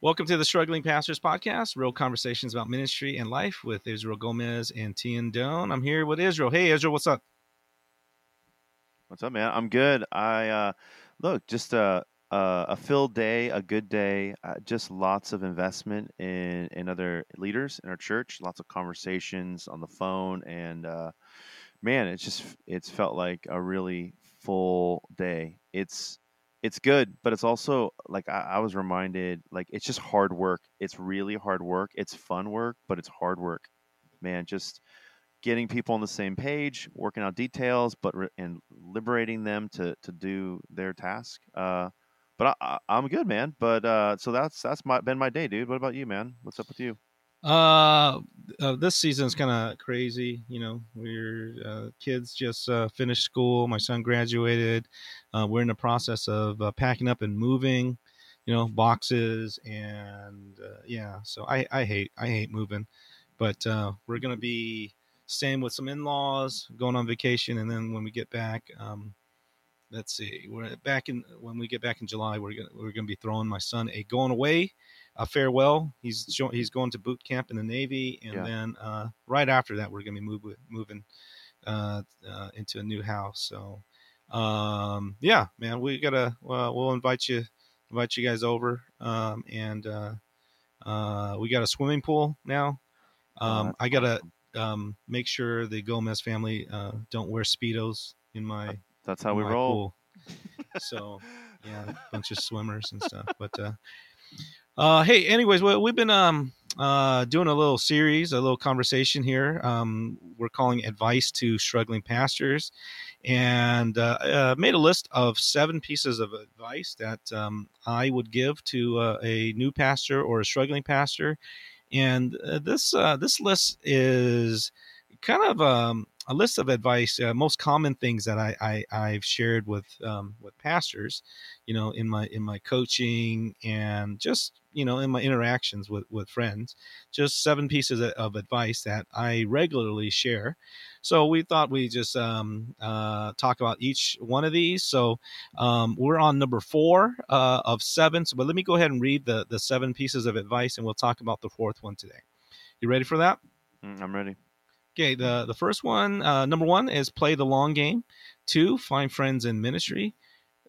Welcome to the Struggling Pastors Podcast, real conversations about ministry and life with Israel Gomez and Tian Doan. I'm here with Israel. Hey, Israel, what's up? What's up, man? I'm good. I uh, look just a, a a filled day, a good day. Uh, just lots of investment in in other leaders in our church. Lots of conversations on the phone, and uh, man, it's just it's felt like a really full day. It's it's good, but it's also like I, I was reminded, like it's just hard work. It's really hard work. It's fun work, but it's hard work. Man, just getting people on the same page, working out details, but re- and liberating them to to do their task. Uh, but I, am good, man. But uh, so that's that's my been my day, dude. What about you, man? What's up with you? Uh, uh this season's kind of crazy. You know, we're uh, kids just uh, finished school. My son graduated. Uh, we're in the process of uh, packing up and moving. You know, boxes and uh, yeah. So I I hate I hate moving, but we're gonna be staying with some in-laws, going on vacation, and then when we get back, um, let's see, we're back in when we get back in July, we're gonna we're gonna be throwing my son a going away a farewell. He's he's going to boot camp in the Navy, and yeah. then uh, right after that, we're gonna be move, moving uh, uh, into a new house. So, um, yeah, man, we gotta we'll invite you invite you guys over, um, and uh, uh, we got a swimming pool now. Oh, um, I gotta um, make sure the Gomez family uh, don't wear speedos in my. That's how we roll. Pool. so yeah, a bunch of swimmers and stuff, but. Uh, hey, anyways, well, we've been um, uh, doing a little series, a little conversation here. Um, we're calling advice to struggling pastors, and uh, uh, made a list of seven pieces of advice that um, I would give to uh, a new pastor or a struggling pastor. And uh, this uh, this list is kind of um, a list of advice, uh, most common things that I, I have shared with um, with pastors, you know, in my in my coaching and just you know in my interactions with with friends. Just seven pieces of advice that I regularly share. So we thought we just um, uh, talk about each one of these. So um, we're on number four uh, of seven. So, but let me go ahead and read the the seven pieces of advice, and we'll talk about the fourth one today. You ready for that? Mm, I'm ready. Okay, the the first one, uh, number one, is play the long game. Two, find friends in ministry.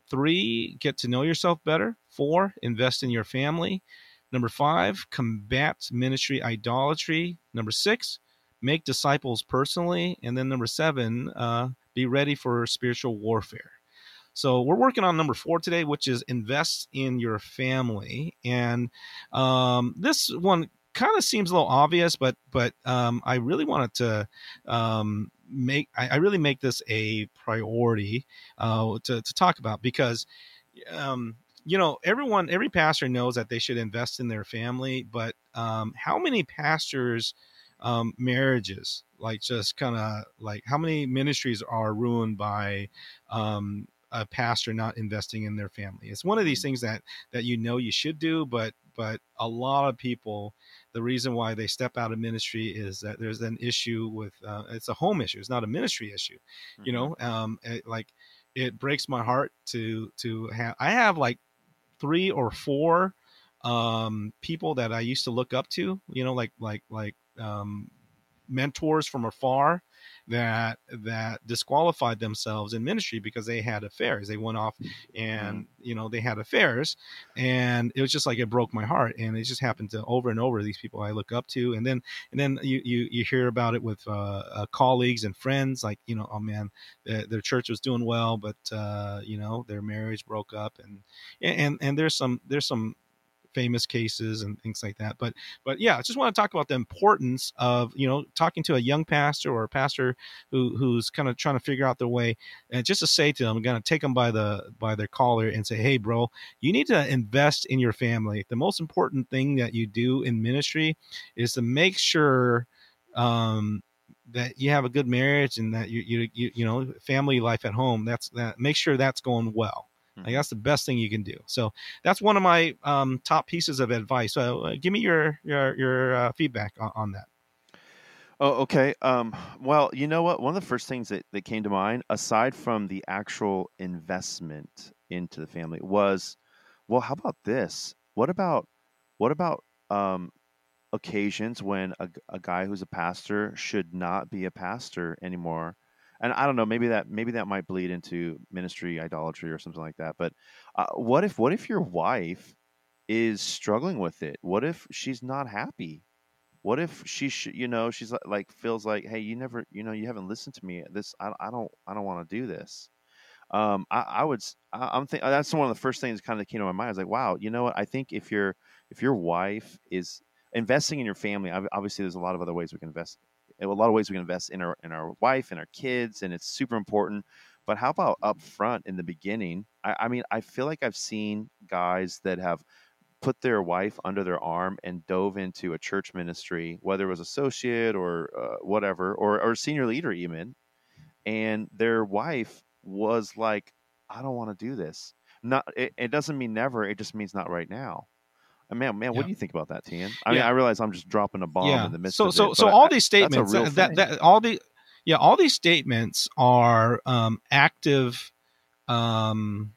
Three, get to know yourself better. Four, invest in your family. Number five, combat ministry idolatry. Number six, make disciples personally. And then number seven, uh, be ready for spiritual warfare. So we're working on number four today, which is invest in your family. And um, this one kind of seems a little obvious, but but um, I really wanted to um, make I, I, really make this a priority uh, to to talk about because. Um, you know, everyone, every pastor knows that they should invest in their family, but um, how many pastors' um, marriages, like just kind of like how many ministries are ruined by um, a pastor not investing in their family? It's one of these mm. things that that you know you should do, but but a lot of people the reason why they step out of ministry is that there's an issue with uh, it's a home issue it's not a ministry issue mm-hmm. you know um, it, like it breaks my heart to to have i have like three or four um, people that i used to look up to you know like like like um, mentors from afar that that disqualified themselves in ministry because they had affairs. They went off and mm-hmm. you know they had affairs, and it was just like it broke my heart. And it just happened to over and over these people I look up to, and then and then you you, you hear about it with uh, uh, colleagues and friends, like you know, oh man, their, their church was doing well, but uh, you know their marriage broke up, and and and there's some there's some famous cases and things like that. But but yeah, I just want to talk about the importance of you know talking to a young pastor or a pastor who who's kind of trying to figure out their way, and just to say to them, I'm going to take them by the by their collar and say, hey, bro, you need to invest in your family. The most important thing that you do in ministry is to make sure. Um, that you have a good marriage and that you, you you you know family life at home that's that make sure that's going well Mm-hmm. Like that's the best thing you can do. So that's one of my um, top pieces of advice. So uh, give me your your your uh, feedback on, on, that. Oh, okay. Um, well, you know what? One of the first things that, that came to mind, aside from the actual investment into the family, was, well, how about this? What about what about um, occasions when a, a guy who's a pastor should not be a pastor anymore? And I don't know, maybe that maybe that might bleed into ministry idolatry or something like that. But uh, what if what if your wife is struggling with it? What if she's not happy? What if she sh- you know she's li- like feels like hey you never you know you haven't listened to me this I, I don't I don't want to do this um, I, I would, I, am think that's one of the first things kind of came to my mind. I was like, wow, you know what? I think if your if your wife is investing in your family, obviously there's a lot of other ways we can invest. A lot of ways we can invest in our in our wife and our kids, and it's super important. But how about up front in the beginning? I, I mean, I feel like I've seen guys that have put their wife under their arm and dove into a church ministry, whether it was associate or uh, whatever, or, or senior leader even, and their wife was like, "I don't want to do this." Not it, it doesn't mean never. It just means not right now. Man, man, what Yeah. do you think about that, Tian? I mean, I realize I'm just dropping a bomb yeah. in the midst so of so it. so all I- these statements uh, that, that all the yeah all these statements are um, active um,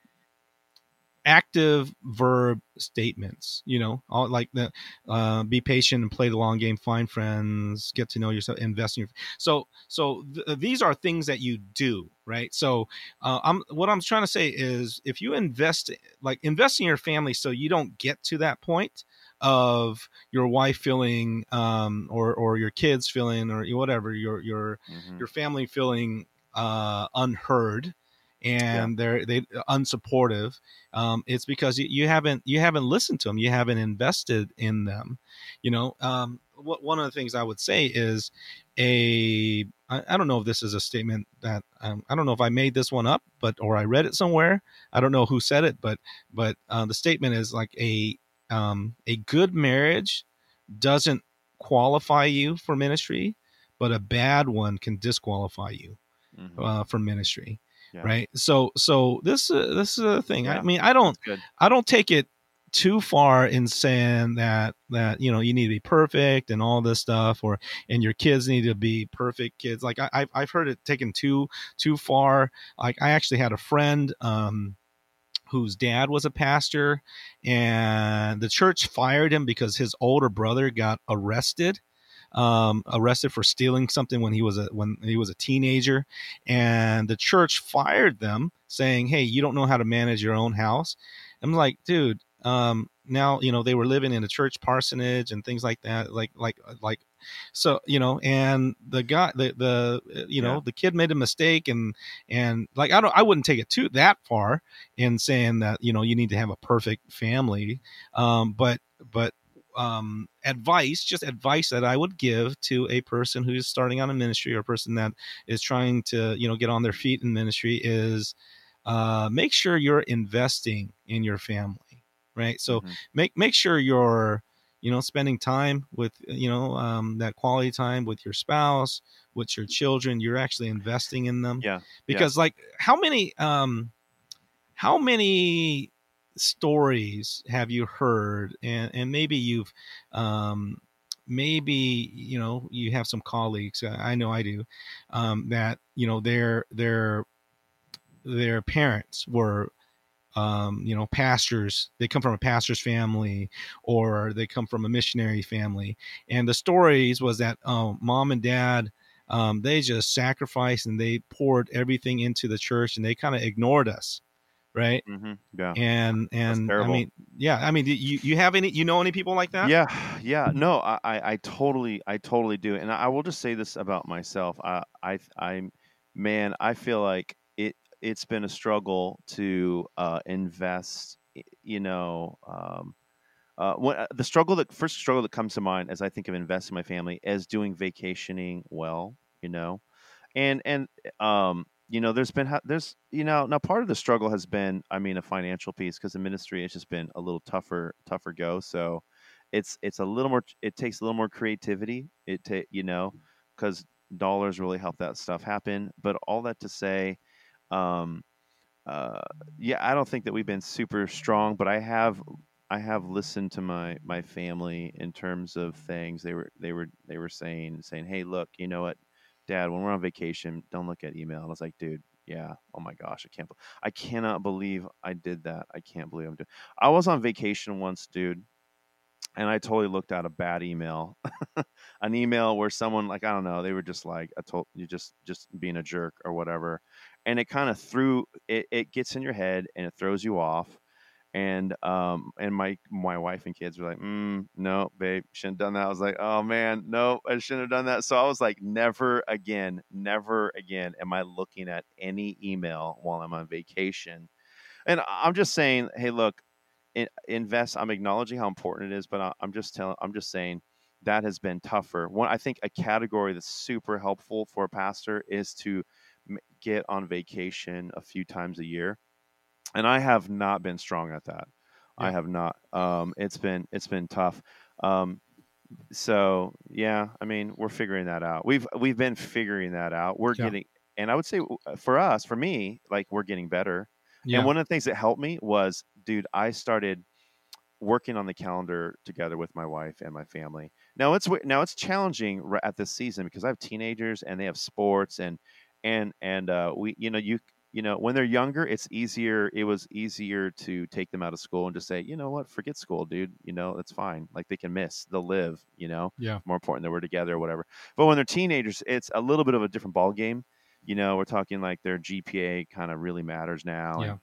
active verb statements you know all like the uh, be patient and play the long game find friends get to know yourself invest in your so so th- these are things that you do right so uh, i'm what i'm trying to say is if you invest like invest in your family so you don't get to that point of your wife feeling um, or or your kids feeling or whatever your your Mhm. your family feeling uh, unheard and they're they unsupportive. Um, it's because you, you haven't you haven't listened to them you haven't invested in them you know? Um, what one of the things i would say is a I, I don't know if this is a statement that um, i don't know if i made this one up but or i read it somewhere. I don't know who said it but but uh, the statement is like a um, a good marriage doesn't qualify you for ministry but a bad one can disqualify you Mhm. uh, for ministry Yeah. right? So so this uh, this is a thing. I mean i don't i don't take it too far in saying that that you know you need to be perfect and all this stuff or and your kids need to be perfect kids. Like I, I've, I've heard it taken too too far. Like i actually had a friend um whose dad was a pastor and the church fired him because his older brother got arrested um, arrested for stealing something when he was a when he was a teenager, and the church fired them, saying, "Hey, you don't know how to manage your own house." I'm like, dude. Um, now you know they were living in a church parsonage and things like that, like like like so you know and the guy the the uh, you know Yeah. the kid made a mistake and and like i don't i wouldn't take it too that far in saying that you know you need to have a perfect family um but but um advice just advice that i would give to a person who's starting on a ministry or a person that is trying to you know get on their feet in ministry is uh make sure you're investing in your family right so Mhm. make make sure you're you know spending time with you know um, that quality time with your spouse with your children you're actually investing in them Yeah. because like how many um how many stories have you heard and and maybe you've um maybe you know you have some colleagues uh, i know i do um that you know their their their parents were um, you know, pastors. They come from a pastor's family, or they come from a missionary family. And the stories was that um, mom and dad, um, they just sacrificed and they poured everything into the church, and they kind of ignored us, right? Mhm. Yeah. And and I mean, yeah, I mean, you you have any? You know any people like that? Yeah, yeah. No, I, I, I totally, I totally do. And I will just say this about myself. I, I, I'm, man, I feel like it, it's been a struggle to uh, invest. You know, um, uh, when, uh, the struggle that first struggle that comes to mind as I think of investing in my family as doing vacationing well. You know, and and um you know there's been there's you know now part of the struggle has been i mean a financial piece because the ministry has just been a little tougher tougher go. So it's it's a little more it takes a little more creativity. It ta- you know because dollars really help that stuff happen. But all that to say um uh yeah i don't think that we've been super strong but i have i have listened to my my family in terms of things. They were they were they were saying saying hey look you know what dad when we're on vacation don't look at email. And i was like dude yeah. Oh my gosh i can't be- i cannot believe i did that. I can't believe i'm doing i was on vacation once dude and I totally looked at a bad email, an email where someone like I don't know, they were just like I told you just just being a jerk or whatever, and it kind of threw it. It gets in your head and it throws you off, and um and my my wife and kids were like, mm, no, babe, shouldn't have done that. I was like, oh man, no, I shouldn't have done that. So I was like, never again, never again am I looking at any email while I'm on vacation. And I'm just saying, hey, look, invest. I'm acknowledging how important it is, but I'm just telling. I'm just saying that has been tougher. One, I think a category that's super helpful for a pastor is to get on vacation a few times a year, and I have not been strong at that. Yeah. I have not. Um, it's been it's been tough. Um, so yeah, I mean, we're figuring that out. We've we've been figuring that out. We're yeah. getting, and I would say for us, for me, like we're getting better. Yeah. And one of the things that helped me was, dude, I started working on the calendar together with my wife and my family. Now it's now it's challenging at this season because I have teenagers and they have sports and and and uh, we you know you you know when they're younger it's easier it was easier to take them out of school and just say you know what forget school dude you know it's fine like they can miss they'll live you know yeah more important that we're together or whatever but when they're teenagers it's a little bit of a different ball game you know, we're talking like their GPA kind of really matters now. Yeah. And,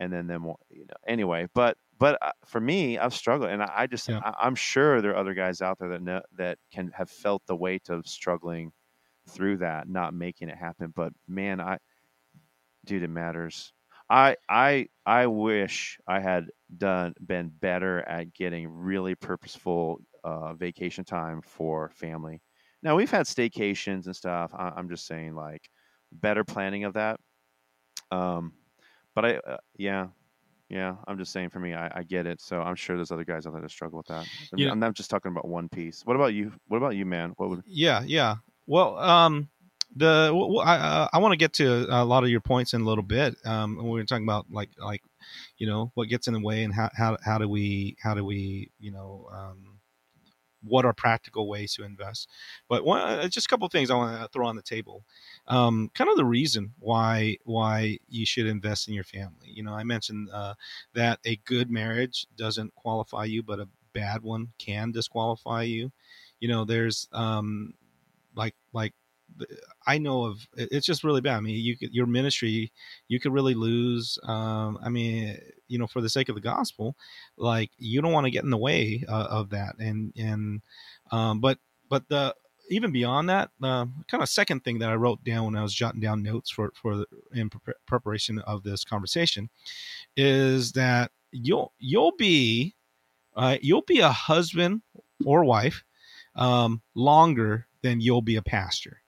and then then you know anyway but but uh, for me i've struggled and i, I just yeah. I, am sure there are other guys out there that know, that can have felt the weight of struggling through that not making it happen but man i dude it matters i i i wish i had done been better at getting really purposeful uh, vacation time for family now we've had staycations and stuff I, i'm just saying like better planning of that. Um, but I, uh, yeah, yeah, I'm just saying for me, I, I, get it. So I'm sure there's other guys out there that struggle with that. I mean, I'm not just talking about one piece. What about you? What about you, man? What would? Yeah, yeah. Well, um, the I uh, I want to get to a lot of your points in a little bit. Um, we were talking about like like, you know, what gets in the way and how how how do we how do we you know um what are practical ways to invest. But one, uh, just a couple of things I want to throw on the table. Um, kind of the reason why why you should invest in your family. You know, I mentioned uh, that a good marriage doesn't qualify you, but a bad one can disqualify you. You know, there's um, like like I know of it's just really bad. I mean, you could, your ministry, you could really lose. Um, I mean, you know, for the sake of the gospel, like you don't want to get in the way uh, of that. And and um, but but the even beyond that, uh, kind of second thing that I wrote down when I was jotting down notes for for the, in pre- preparation of this conversation is that you'll you'll be uh, you'll be a husband or wife um, longer than you'll be a pastor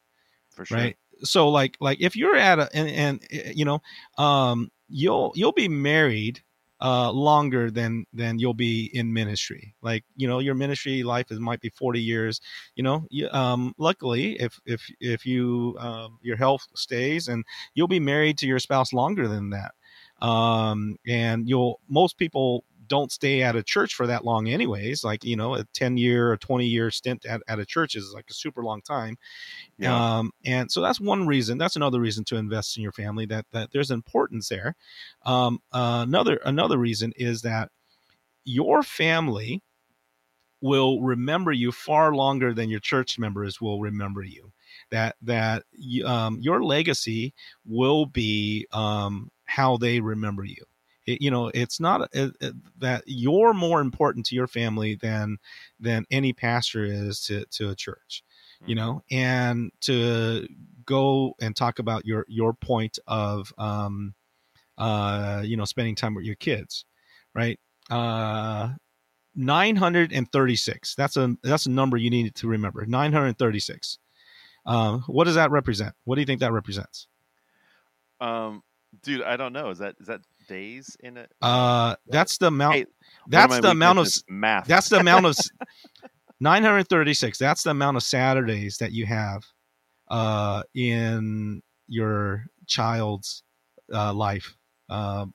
for sure. Right. So like like if you're at a and, and eh, you know um you'll you'll be married uh, longer than than you'll be in ministry. Like you know, your ministry life is might be forty years. You know, you, um, luckily, if if if you um, your health stays, and you'll be married to your spouse longer than that. Um, and you'll most people don't stay at a church for that long anyways like you know a 10 year or 20 year stint at, at a church is like a super long time. Yeah. um, and so that's one reason that's another reason to invest in your family that that there's importance there. Um, uh, another another reason is that your family will remember you far longer than your church members will remember you. That that um, your legacy will be um, how they remember you you know it's not a, that you're more important to your family than than any pastor is to to a church you mm-hmm. know? And to go and talk about your your point of um uh you know spending time with your kids right? Uh 936 that's a that's a number you need to remember 936 um what does that represent? What do you think that represents? Um dude i don't know is that is that days in it? Uh, that's the amount. Hey, that's the amount of math. That's the amount of 936. That's the amount of Saturdays that you have uh, in your child's uh, life uh,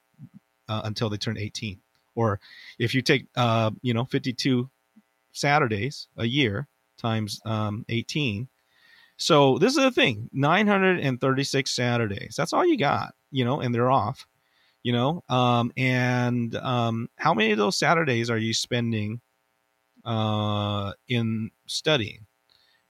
uh, until they turn 18. Or if you take, uh, you know, 52 Saturdays a year times um, 18. So this is the thing 936 Saturdays. That's all you got, you know, and they're off you know um, and um, how many of those saturdays are you spending uh, in studying?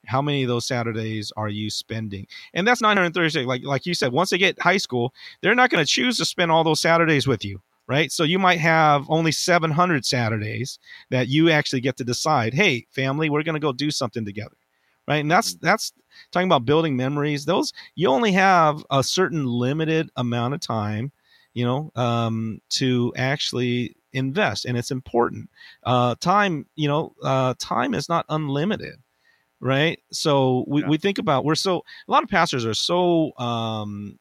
How many of those Saturdays are you spending? And that's 936. Like like you said, once they get high school, they're not going to choose to spend all those Saturdays with you, right? So you might have only 700 Saturdays that you actually get to decide. Hey, family, we're going to go do something together, right? And that's that's talking about building memories. Those you only have a certain limited amount of time, you know, um, to actually invest, and it's important. Uh, time, you know, uh, time is not unlimited right? So we, Yeah. we think about we're so a lot of pastors are so um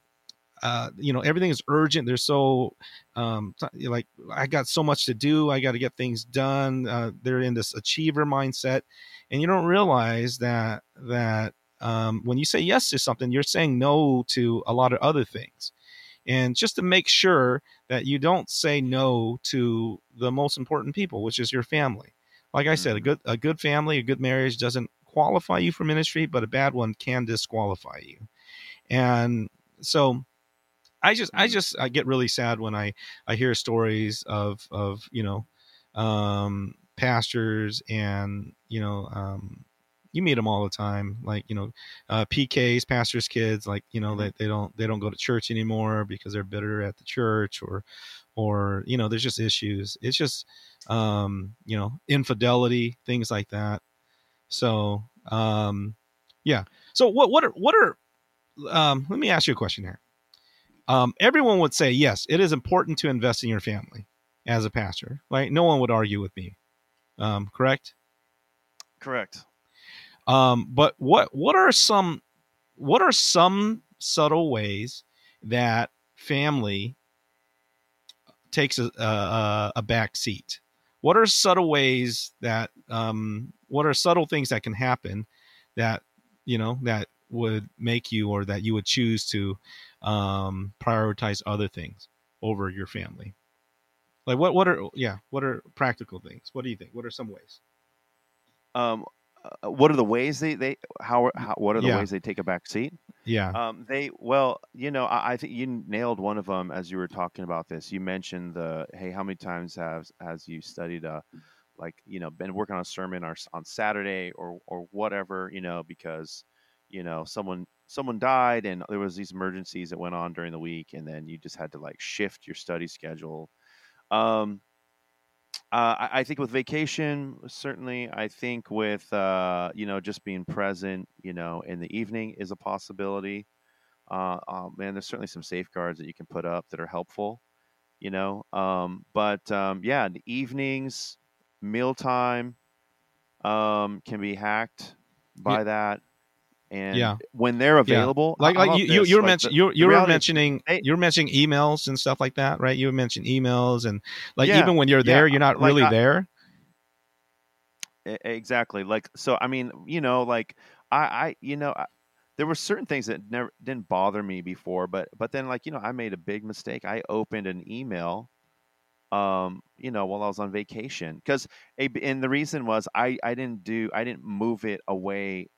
uh you know everything is urgent. They're so um t- like i got so much to do. I got to get things done. Uh, they're in this achiever mindset and you don't realize that that um when you say yes to something you're saying no to a lot of other things and just to make sure that you don't say no to the most important people which is your family like i said a Mhm. good a good family a good marriage doesn't qualify you for ministry but a bad one can disqualify you and so i just i Mhm. just i get really sad when i i hear stories of of you know um pastors and you know um you meet them all the time like you know uh pks pastors kids like you know Mhm. that they don't they don't go to church anymore because they're bitter at the church or or you know there's just issues. It's just um you know infidelity things like that. So um yeah. So what what are what are um let me ask you a question here. Um everyone would say yes it is important to invest in your family as a pastor right? No one would argue with me. Um correct? Correct. Um but what what are some what are some subtle ways that family takes a a, a back seat? What are subtle ways that um what are subtle things that can happen that you know that would make you or that you would choose to um prioritize other things over your family? Like what what are yeah what are practical things? What do you think? What are some ways? Um, what are the ways they they how, how what are the Yeah. ways they take a back seat? yeah Um, they well, you know, I, I think you nailed one of them as you were talking about this. You mentioned the hey, how many times have has you studied a like you know been working on a sermon or on Saturday or or whatever you know because you know someone someone died and there was these emergencies that went on during the week and then you just had to like shift your study schedule. Um, uh, I, I think with vacation, certainly. I think with uh, you know just being present, you know, in the evening is a possibility. Uh, uh, man, there's certainly some safeguards that you can put up that are helpful, you know. Um, but um, yeah, the evenings, mealtime, um, can be hacked by that. And Yeah. when they're available, like like you, you were Like, mentioning the- you the you were reality mentioning they- you were mentioning emails and stuff like that right? You mentioned emails and like Yeah, even when you're yeah, there you're not like really I- there? Exactly. Like so i mean you know like i i you know I, there were certain things that never didn't bother me before but but then like you know i made a big mistake. I opened an email um you know while i was on vacation because and the reason was i i didn't do i didn't move it away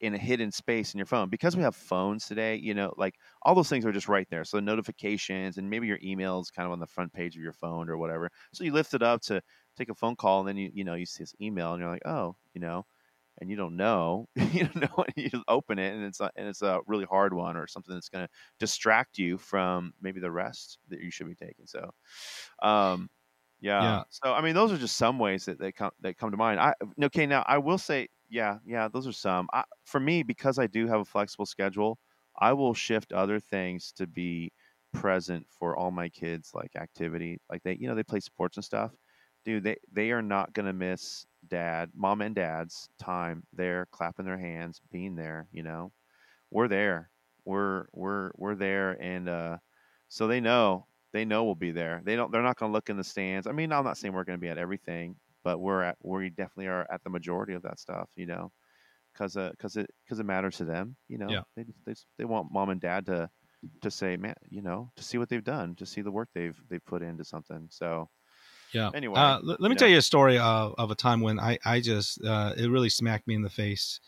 in a hidden space in your phone because we have phones today you know like all those things are just right there so notifications and maybe your emails kind of on the front page of your phone or whatever so you lift it up to take a phone call and then you you know you see this email and you're like oh you know and you don't know you don't know and you just open it and it's a, and it's a really hard one or something that's going to distract you from maybe the rest that you should be taking so um yeah. Yeah. so i mean those are just some ways that they come that come to mind i okay now i will say yeah yeah those are some. I, for me because i do have a flexible schedule i will shift other things to be present for all my kids like activity like they you know they play sports and stuff. Dude they they are not to miss dad mom and dad's time there clapping their hands being there you know? We're there. We're we're we're there and uh so they know they know we'll be there. They don't they're not to look in the stands. I mean i'm not saying we're to be at everything but we're at we definitely are at the majority of that stuff you know because because it because it matters to them you know? Yeah. they, they they want mom and dad to to say man you know to see what they've done to see the work they've they've put into something. So yeah. Anyway, uh, let, me you tell you a story of, of a time when i i just uh it really smacked me in the face.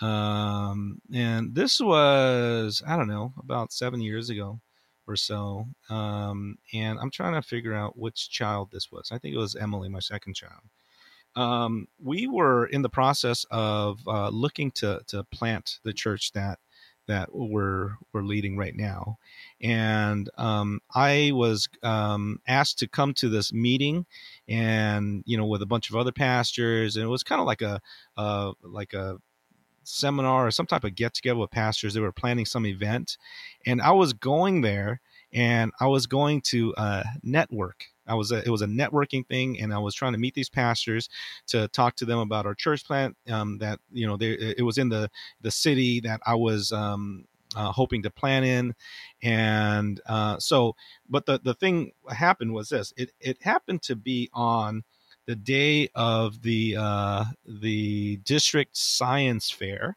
Um and this was i don't know about seven years ago or so um and i'm trying to figure out which child this was. I think it was emily my second child. Um, we were in the process of uh, looking to to plant the church that that we're we're leading right now, and um, I was um, asked to come to this meeting, and you know with a bunch of other pastors, and it was kind of like a uh, like a seminar or some type of get together with pastors. They were planning some event, and I was going there, and I was going to uh, network I was a, it was a networking thing, and I was trying to meet these pastors to talk to them about our church plant. Um, that you know, they, it was in the the city that I was um, uh, hoping to plan in, and uh, so. But the the thing happened was this: it it happened to be on the day of the uh, the district science fair,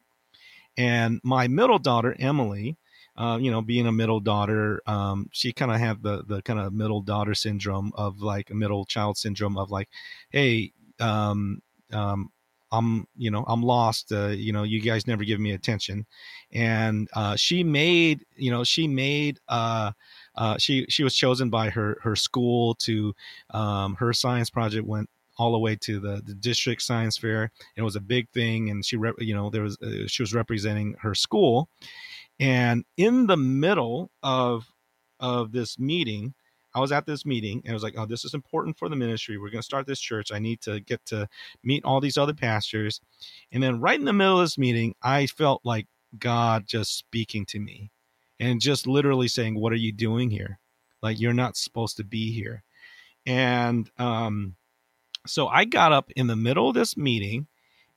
and my middle daughter Emily uh, you know, being a middle daughter, um, she kind of had the the kind of middle daughter syndrome of like a middle child syndrome of like, hey, um, um, I'm you know I'm lost. Uh, you know, you guys never give me attention, and uh, she made you know she made. Uh, uh, she she was chosen by her her school to um, her science project went all the way to the, the district science fair. It was a big thing, and she rep, you know there was uh, she was representing her school, and in the middle of of this meeting, I was at this meeting and I was like, oh, this is important for the ministry. We're going to start this church. I need to get to meet all these other pastors. And then right in the middle of this meeting, I felt like God just speaking to me and just literally saying, What are you doing here? Like, you're not supposed to be here. And um, so I got up in the middle of this meeting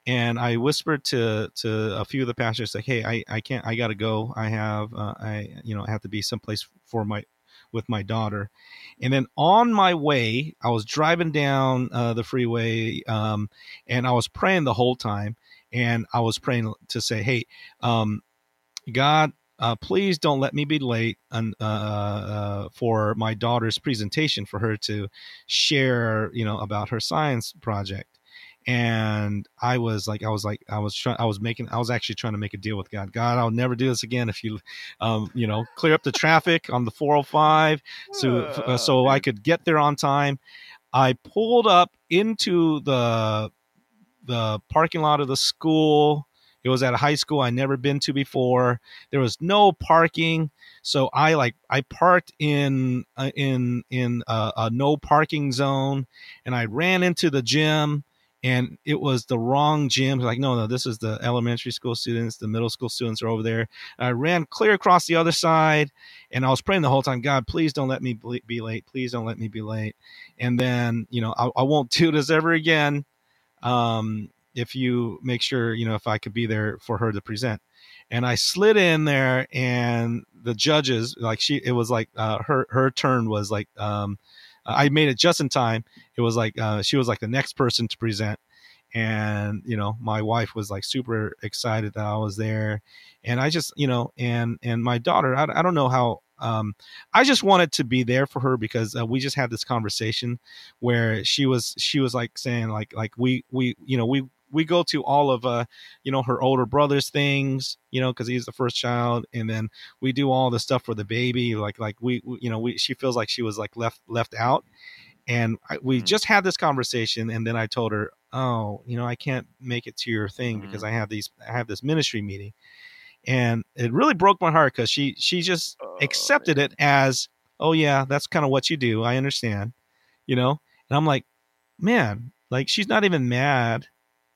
and I whispered to to a few of the pastors like, "Hey, I, I can't, I gotta go. I have, uh, I you know, I have to be someplace for my with my daughter." And then on my way, I was driving down uh, the freeway, um, and I was praying the whole time, and I was praying to say, "Hey, um, God." Uh, please don't let me be late on, uh, uh, for my daughter's presentation for her to share, you know, about her science project and I was like, I was like, I was trying, I was making, I was actually trying to make a deal with God. God, I'll never do this again if you, um, you know, clear up the traffic on the 405, so uh, so I could get there on time. I pulled up into the the parking lot of the school. It was at a high school I'd never been to before. There was no parking, so I like I parked in uh, in in a, a no parking zone, and I ran into the gym and it was the wrong gym. Like, no, no, this is the elementary school students, the middle school students are over there. I ran clear across the other side, and I was praying the whole time, God, please don't let me be late. Please don't let me be late. And then, you know, I, I won't do this ever again. Um, if you make sure, you know, if I could be there for her to present. And I slid in there, and the judges, like she, it was like uh, her her turn was like um, I made it just in time. It was like uh, she was like the next person to present, and you know my wife was like super excited that I was there, and I just you know and and my daughter I, I don't know how um, I just wanted to be there for her because uh, we just had this conversation where she was she was like saying like like we we you know we we go to all of uh you know her older brother's things you know because he's the first child and then we do all the stuff for the baby like like we, we you know we she feels like she was like left left out and I, we mm-hmm. just had this conversation and then i told her oh you know i can't make it to your thing mm-hmm. because i have these i have this ministry meeting and it really broke my heart because she she just oh, accepted man. it as oh yeah that's kind of what you do i understand you know and i'm like man like she's not even mad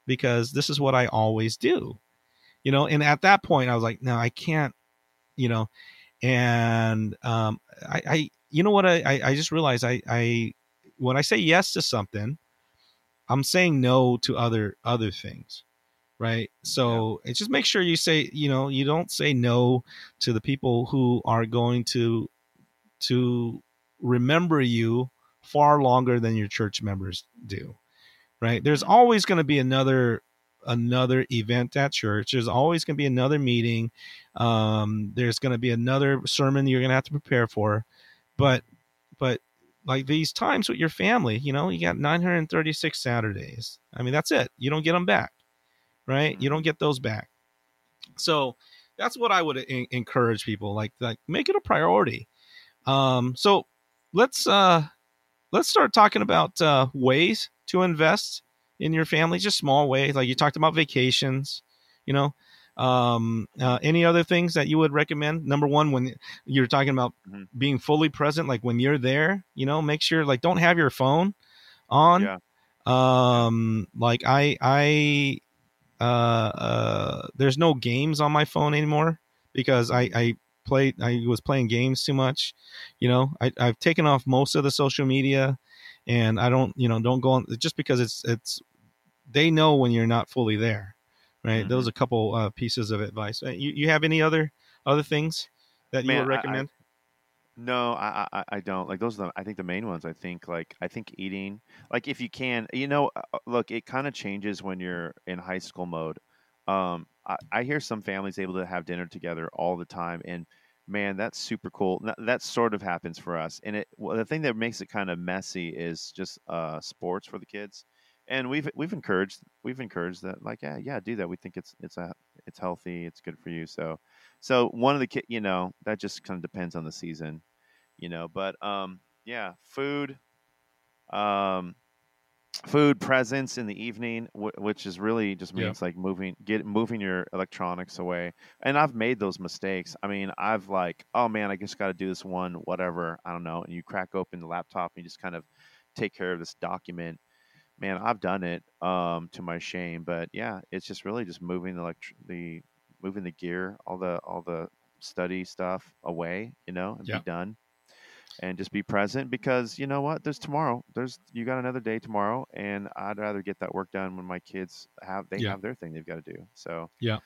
because this is what I always do. You know, and at that point I was like, no, I can't, you know, and um, I, I, you know what I, I just realized I, I, when I say yes to something, I'm saying no to other other things, right? So yeah. just make sure you say, you know, you don't say no to the people who are going to to remember you far longer than your church members do right? There's always going to be another another event at church. There's always going to be another meeting. Um, there's going to be another sermon you're going to have to prepare for, but but like these times with your family, you know, you got 936 Saturdays. I mean, that's it. You don't get them back, right? You don't get those back. So that's what I would encourage people like like make it a priority. Um, so let's uh let's start talking about uh, ways to invest in your family, just small ways. Like you talked about vacations, you know. Um, uh, any other things that you would recommend? Number one, when you're talking about Mhm. being fully present, like when you're there, you know, make sure like don't have your phone on. Yeah. Um, like I, I, uh, uh, there's no games on my phone anymore because I, I played, I was playing games too much. You know, I, I've taken off most of the social media, and I don't, you know, don't go on just because it's, it's, they know when you're not fully there, right? Mhm. Those are a couple uh, pieces of advice. Uh, You, you have any other, other things that you Man, would I- I- recommend? No, I, I I don't like those. Are the, I think the main ones. I think like I think eating like if you can, you know, uh, uh, look, it kind of changes when you're in high school mode. Um, I, I hear some families able to have dinner together all the time, and man, that's super cool. That, sort of happens for us, and it well, the thing that makes it kind of messy is just uh sports for the kids, and we've we've encouraged we've encouraged that like yeah yeah do that. We think it's it's a it's healthy, it's good for you. So so one of the kid, you know, that just kind of depends on the season you know but um yeah food um food presence in the evening w- which is really just Yeah. means like moving get moving your electronics away and i've made those mistakes i mean i've like oh man i just got to do this one whatever i don't know and you crack open the laptop and you just kind of take care of this document man i've done it um to my shame but yeah it's just really just moving the elect- the moving the gear all the all the study stuff away you know and Yeah. be done and just be present because you know what there's tomorrow there's you got another day tomorrow and i'd rather get that work done when my kids have they Yeah. have their thing they've got to do so Yeah.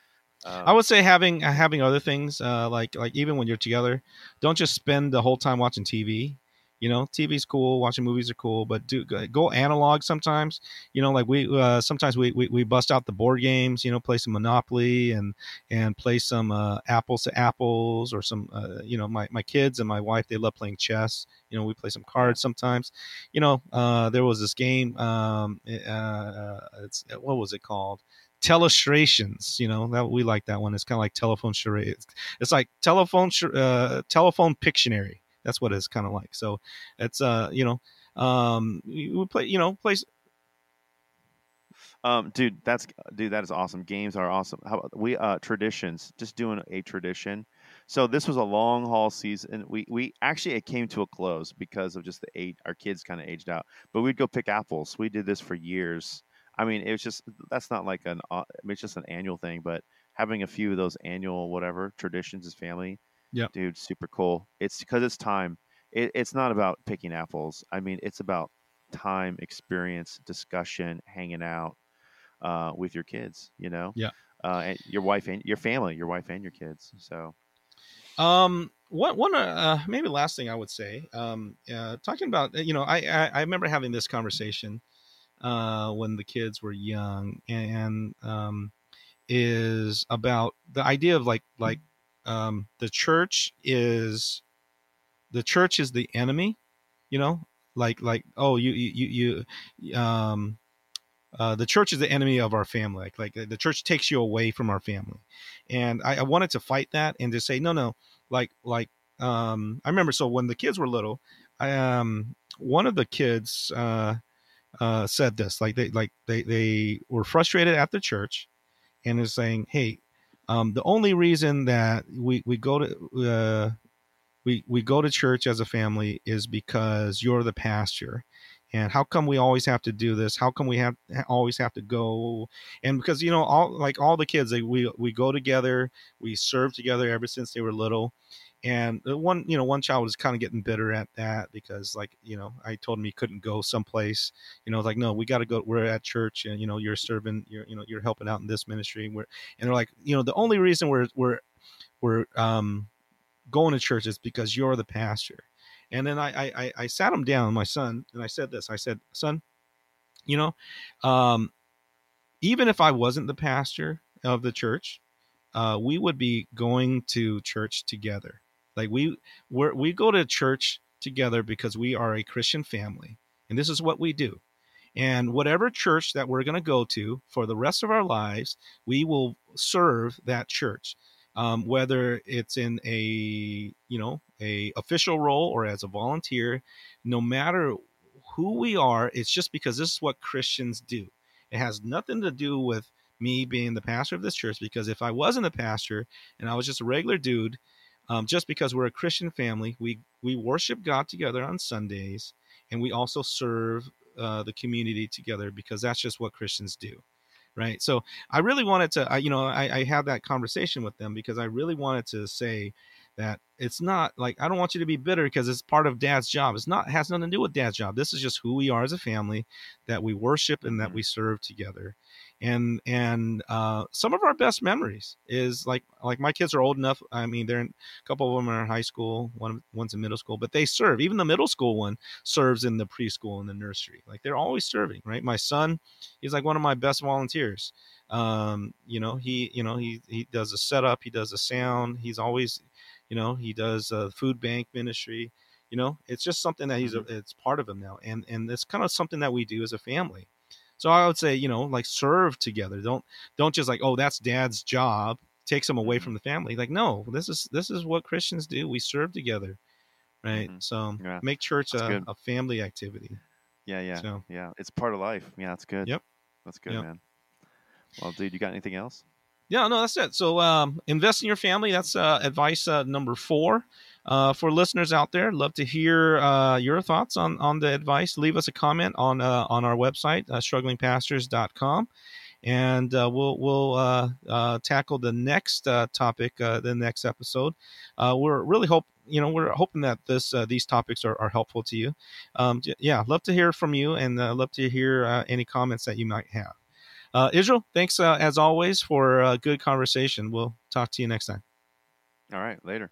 um, I would say having having other things uh, like like even when you're together, don't just spend the whole time watching TV. You know, TV's cool, watching movies are cool, but do go- analog sometimes. You know, like we uh, sometimes we, we we bust out the board games. You know, play some Monopoly and and play some uh, apples to apples or some. Uh, you know, my my kids and my wife they love playing chess. You know, we play some cards sometimes. You know, uh, there was this game. Um, uh, it's what was it called? telestrations you know that we like that one it's kind of like telephone charades it's like telephone uh, telephone pictionary that's what it's kind of like. So it's uh you know um we we play you know plays um dude that's dude that is awesome. Games are awesome. How about we uh traditions just doing a tradition. So this was a long haul season. We we actually it came to a close because of just the eight our kids kind of aged out. But we'd go pick apples. We did this for years. I mean it was just that's not like an uh, it's just an annual thing but having a few of those annual whatever traditions as family Yeah. dude super cool. It's because it's time. It, it's not about picking apples. I mean it's about time experience discussion hanging out uh, with your kids you know? Yeah. uh, and your wife and your family your wife and your kids so. Um, one one uh, maybe last thing I would say, um, uh, talking about you know I, I I remember having this conversation uh, when the kids were young, and um, is about the idea of like like um, the church is the church is the enemy, you know, like like oh you you you um uh, the church is the enemy of our family. Like, like the church takes you away from our family, and I, I wanted to fight that and to say no, no. Like, like um, I remember. So when the kids were little, I um, one of the kids uh, uh, said this. Like they, like they, they were frustrated at the church, and is saying, hey, um, the only reason that we we go to uh, we we go to church as a family is because you're the pastor. And how come we always have to do this? How come we have always have to go? And because you know all like all the kids they, we we go together we serve together ever since they were little and one you know one child was kind of getting bitter at that because like you know i told him he couldn't go someplace you know like no we got to go we're at church and you know you're serving you're you know you're helping out in this ministry and we're and they're like you know the only reason we're we're we're um going to church is because you're the pastor. And then I, I, I sat him down, my son, and I said this. I said, son, you know, um, even if I wasn't the pastor of the church, uh, we would be going to church together. Like we we we go to church together because we are a Christian family, and this is what we do. And whatever church that we're going to go to for the rest of our lives, we will serve that church um, whether it's in a you know a official role or as a volunteer no matter who we are it's just because this is what christians do It has nothing to do with me being the pastor of this church because if I wasn't a pastor and I was just a regular dude, um, just because we're a Christian family, we we worship God together on Sundays, and we also serve uh, the community together because that's just what Christians do, right? So I really wanted to, I, you know, I, I had that conversation with them because I really wanted to say that it's not like I don't want you to be bitter because it's part of dad's job. It's not has nothing to do with dad's job. This is just who we are as a family that we worship and that Mhm. we serve together. And and uh, some of our best memories is like like my kids are old enough. I mean, they're in, a couple of them are in high school, one one's in middle school, but they serve. Even the middle school one serves in the preschool and the nursery. Like they're always serving, right? My son, he's like one of my best volunteers. Um, you know, he you know he he does a setup, he does a sound. He's always you know he does a food bank ministry you know it's just something that he's a, it's part of him now and and it's kind of something that we do as a family so i would say you know like serve together don't don't just like oh that's dad's job takes him away Mhm. from the family like no this is this is what christians do we serve together right Mhm. so Yeah. make church a, a family activity Yeah, yeah, So- yeah. It's part of life. Yeah, that's good. Yep. That's good, Yep. man. Well, dude, you got anything else? Yeah, no, that's it. So um, invest in your family. That's uh, advice uh, number four. Uh, for listeners out there, love to hear uh, your thoughts on, on the advice. Leave us a comment on uh, on our website, uh, strugglingpastors.com, and uh, we'll we'll uh, uh, tackle the next topic, the next episode. We're really hope you know we're hoping that this these topics are, are helpful to you. Um, yeah, love to hear from you, and love to hear any comments that you might have. Israel, thanks as always for a good conversation. We'll talk to you next time. All right, later.